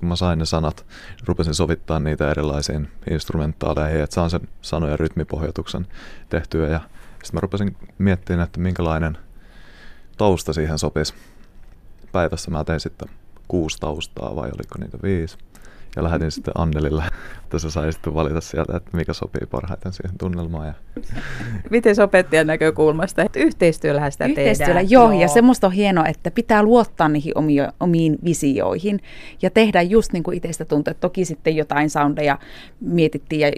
kun mä sain ne sanat, rupesin sovittaa niitä erilaisiin instrumentaaleihin, että saan sen sanojen rytmipohjoituksen tehtyä. Ja sitten mä rupesin miettimään, että minkälainen tausta siihen sopisi. Päivässä mä tein sitten kuusi taustaa vai oliko niitä viisi ja lähetin sitten Annelille, että se sai sitten valita sieltä, että mikä sopii parhaiten siihen tunnelmaan. Ja... Miten opettajan näkökulmasta? Että yhteistyöllähän sitä Yhteistyöllä, tehdään. joo, joo. Ja semmoista on hienoa, että pitää luottaa niihin omiin, omiin visioihin ja tehdä just niin kuin itsestä tuntuu. Toki sitten jotain soundeja mietittiin ja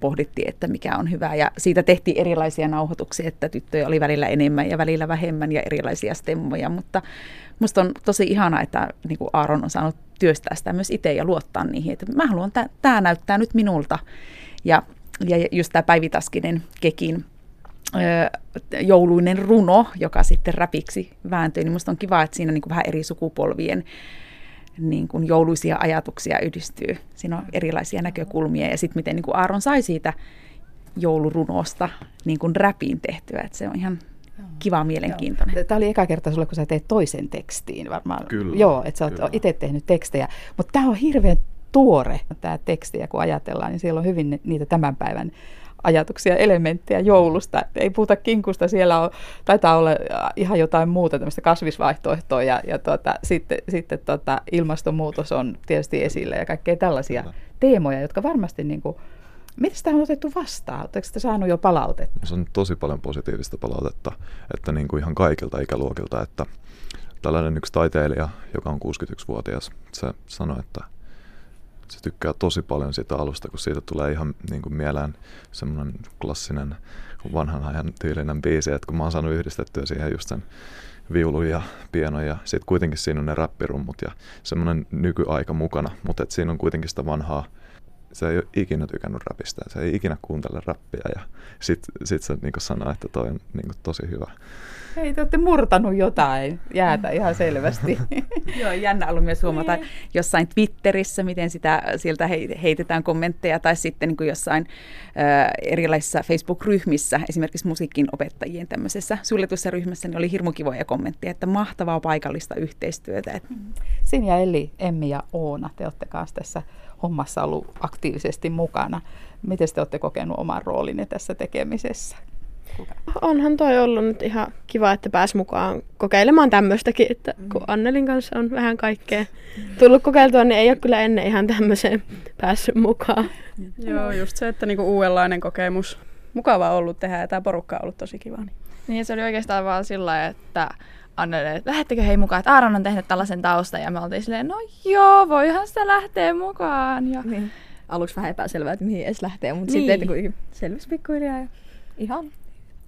pohdittiin, että mikä on hyvä. Ja siitä tehtiin erilaisia nauhoituksia, että tyttöjä oli välillä enemmän ja välillä vähemmän ja erilaisia stemmoja, mutta musta on tosi ihanaa, että niin kuin Aaron on saanut työstää sitä myös itse ja luottaa niihin, että mä haluan, tämä näyttää nyt minulta. Ja, ja just tämä Päivi Taskinen Kekin jouluinen runo, joka sitten räpiksi vääntyi, niin musta on kiva, että siinä niin kuin vähän eri sukupolvien niin kuin jouluisia ajatuksia yhdistyy. Siinä on erilaisia näkökulmia ja sitten miten niin kuin Aaron sai siitä joulurunosta niin kuin räpiin tehtyä, että se on ihan kiva, mielenkiintoinen. Joo. Tämä oli eka kerta sulle, kun sä teet toisen tekstiin varmaan. Kyllä. Joo, että sä oot itse tehnyt tekstejä. Mutta tämä on hirveän tuore tämä teksti, ja kun ajatellaan, niin siellä on hyvin niitä tämän päivän ajatuksia, elementtejä joulusta. Ei puhuta kinkusta, siellä on, taitaa olla ihan jotain muuta, tämmöistä kasvisvaihtoehtoa, ja, ja tuota, sitten, sitten tuota, ilmastonmuutos on tietysti esillä, ja kaikkea tällaisia Kyllä. teemoja, jotka varmasti niin kuin, Miten sitä on otettu vastaan? Oletteko sitä saanut jo palautetta? Se on tosi paljon positiivista palautetta, että niin kuin ihan kaikilta ikäluokilta, että tällainen yksi taiteilija, joka on 61-vuotias, se sanoi, että se tykkää tosi paljon siitä alusta, kun siitä tulee ihan niin kuin mieleen semmoinen klassinen vanhan ajan tyylinen biisi, että kun mä oon saanut yhdistettyä siihen just sen viulu ja pieno ja sitten kuitenkin siinä on ne räppirummut ja semmoinen nykyaika mukana, mutta siinä on kuitenkin sitä vanhaa se ei ole ikinä tykännyt räpistä, se ei ikinä kuuntele räppiä ja sitten sit se niin sanoo, että toi on niin tosi hyvä. Hei, te olette murtanut jotain jäätä ihan selvästi. Joo, jännä ollut myös huomata niin. jossain Twitterissä, miten sitä sieltä heitetään kommentteja, tai sitten niin kuin jossain äh, erilaisissa Facebook-ryhmissä, esimerkiksi musiikin opettajien tämmöisessä suljetussa ryhmässä, niin oli hirmu kivoja kommentteja, että mahtavaa paikallista yhteistyötä. Sinja, Eli, Emmi ja Oona, te olette kanssa tässä hommassa ollut aktiivisesti mukana. Miten te olette kokenut oman roolinne tässä tekemisessä? Kuka? Onhan toi ollut nyt ihan kiva, että pääs mukaan kokeilemaan tämmöistäkin, että mm. kun Annelin kanssa on vähän kaikkea tullut kokeiltua, niin ei ole kyllä ennen ihan tämmöiseen päässyt mukaan. Joo, just se, että niinku uudenlainen kokemus. Mukava ollut tehdä ja tämä porukka on ollut tosi kiva. Niin, niin se oli oikeastaan vaan sillä että Annelle, että lähettekö hei mukaan, että Aaron on tehnyt tällaisen taustan ja me oltiin silleen, no joo, voihan sitä lähteä mukaan. Ja... Niin. Aluksi vähän epäselvää, että mihin edes lähtee, mutta niin. sitten kuitenkin selvisi pikkuhiljaa ja ihan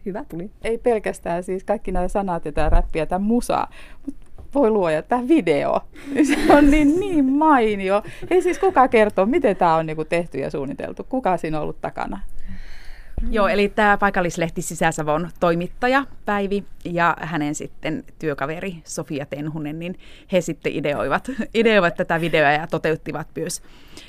hyvä tuli. Ei pelkästään siis kaikki nämä sanat ja tämä räppi ja tämä musa, mutta voi luoja, tämä video, se on niin, niin mainio. Ei siis kuka kertoo, miten tämä on niinku tehty ja suunniteltu, kuka siinä on ollut takana? Mm. Joo, eli tämä paikallislehti Sisäsavon toimittaja Päivi ja hänen sitten työkaveri Sofia Tenhunen, niin he sitten ideoivat, ideoivat tätä videoa ja toteuttivat myös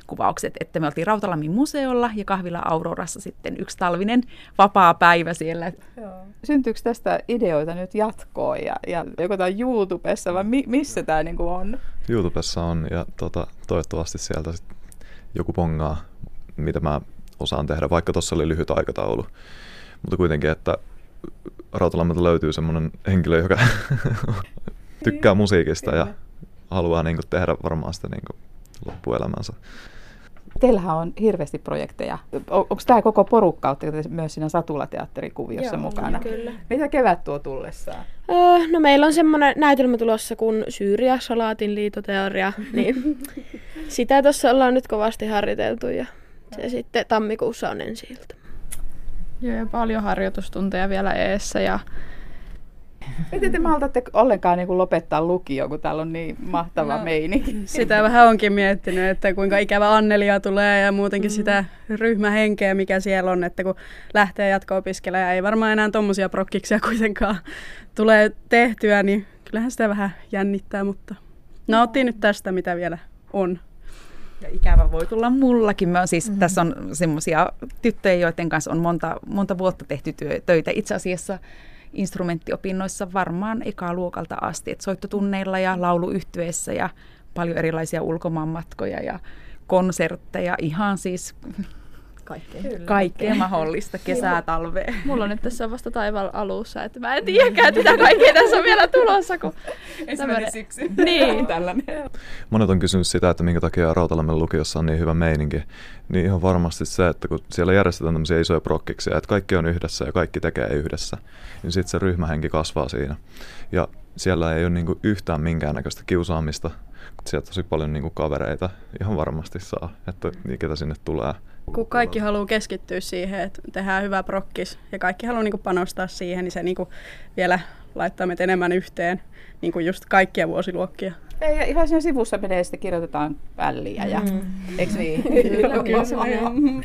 kuvaukset, että me oltiin Rautalammin museolla ja kahvilla Aurorassa sitten yksi talvinen vapaa päivä siellä. Joo. Syntyykö tästä ideoita nyt jatkoa ja, ja joko tämä YouTubessa vai mi, missä tämä niinku on? YouTubessa on ja tota, toivottavasti sieltä sit joku pongaa, mitä mä osaan tehdä, vaikka tuossa oli lyhyt aikataulu. Mutta kuitenkin, että Rautalammelta löytyy semmoinen henkilö, joka tykkää musiikista ja haluaa niin kuin, tehdä varmaan sitä niin kuin, loppuelämänsä. Teillähän on hirveästi projekteja. Onko tämä koko porukka, oletteko myös siinä Satulateatterikuviossa Joo, mukana? kyllä. Mitä kevät tuo tullessaan? Öö, no meillä on semmoinen näytelmä tulossa kuin Syyria, salaatin liitoteoria. niin sitä tuossa ollaan nyt kovasti harjoiteltu ja se sitten tammikuussa on ensi ilta. Joo, ja paljon harjoitustunteja vielä eessä ja Miten te maltatte ollenkaan niin kuin lopettaa lukio, kun täällä on niin mahtava no, meininki? Sitä vähän onkin miettinyt, että kuinka ikävä Annelia tulee ja muutenkin mm. sitä ryhmähenkeä, mikä siellä on, että kun lähtee jatko-opiskelemaan, ei varmaan enää tuommoisia prokkiksia kuitenkaan tulee tehtyä, niin kyllähän sitä vähän jännittää, mutta nauttii nyt tästä, mitä vielä on. Ja ikävä voi tulla mullakin. Mä siis, mm-hmm. Tässä on semmoisia tyttöjä, joiden kanssa on monta, monta vuotta tehty työ, töitä. Itse asiassa instrumenttiopinnoissa varmaan ekaa luokalta asti, että soittotunneilla ja lauluyhtyeessä ja paljon erilaisia ulkomaanmatkoja ja konsertteja, ihan siis Kaikkea. kaikkea mahdollista, kesää, talvea. Mulla on nyt tässä vasta taivaalla alussa, että mä en tiedäkään, että mitä kaikkea tässä on vielä tulossa. Kun tämmönen- syksy. Niin. Tällainen. Monet on kysynyt sitä, että minkä takia Rautalammen lukiossa on niin hyvä meininki. Niin ihan varmasti se, että kun siellä järjestetään tämmöisiä isoja prokkiksia, että kaikki on yhdessä ja kaikki tekee yhdessä, niin sitten se ryhmähenki kasvaa siinä. Ja siellä ei ole niinku yhtään minkäännäköistä kiusaamista. Siellä tosi paljon niinku kavereita ihan varmasti saa, että niin ketä sinne tulee. Kun kaikki haluaa keskittyä siihen, että tehdään hyvä prokkis ja kaikki haluaa niinku panostaa siihen, niin se niinku vielä laittaa meitä enemmän yhteen, niin kuin just kaikkia vuosiluokkia. Ei, ja ihan siinä sivussa menee, sitten kirjoitetaan välliä. Ja, mm. Eikö niin? Kyllä, kyllä.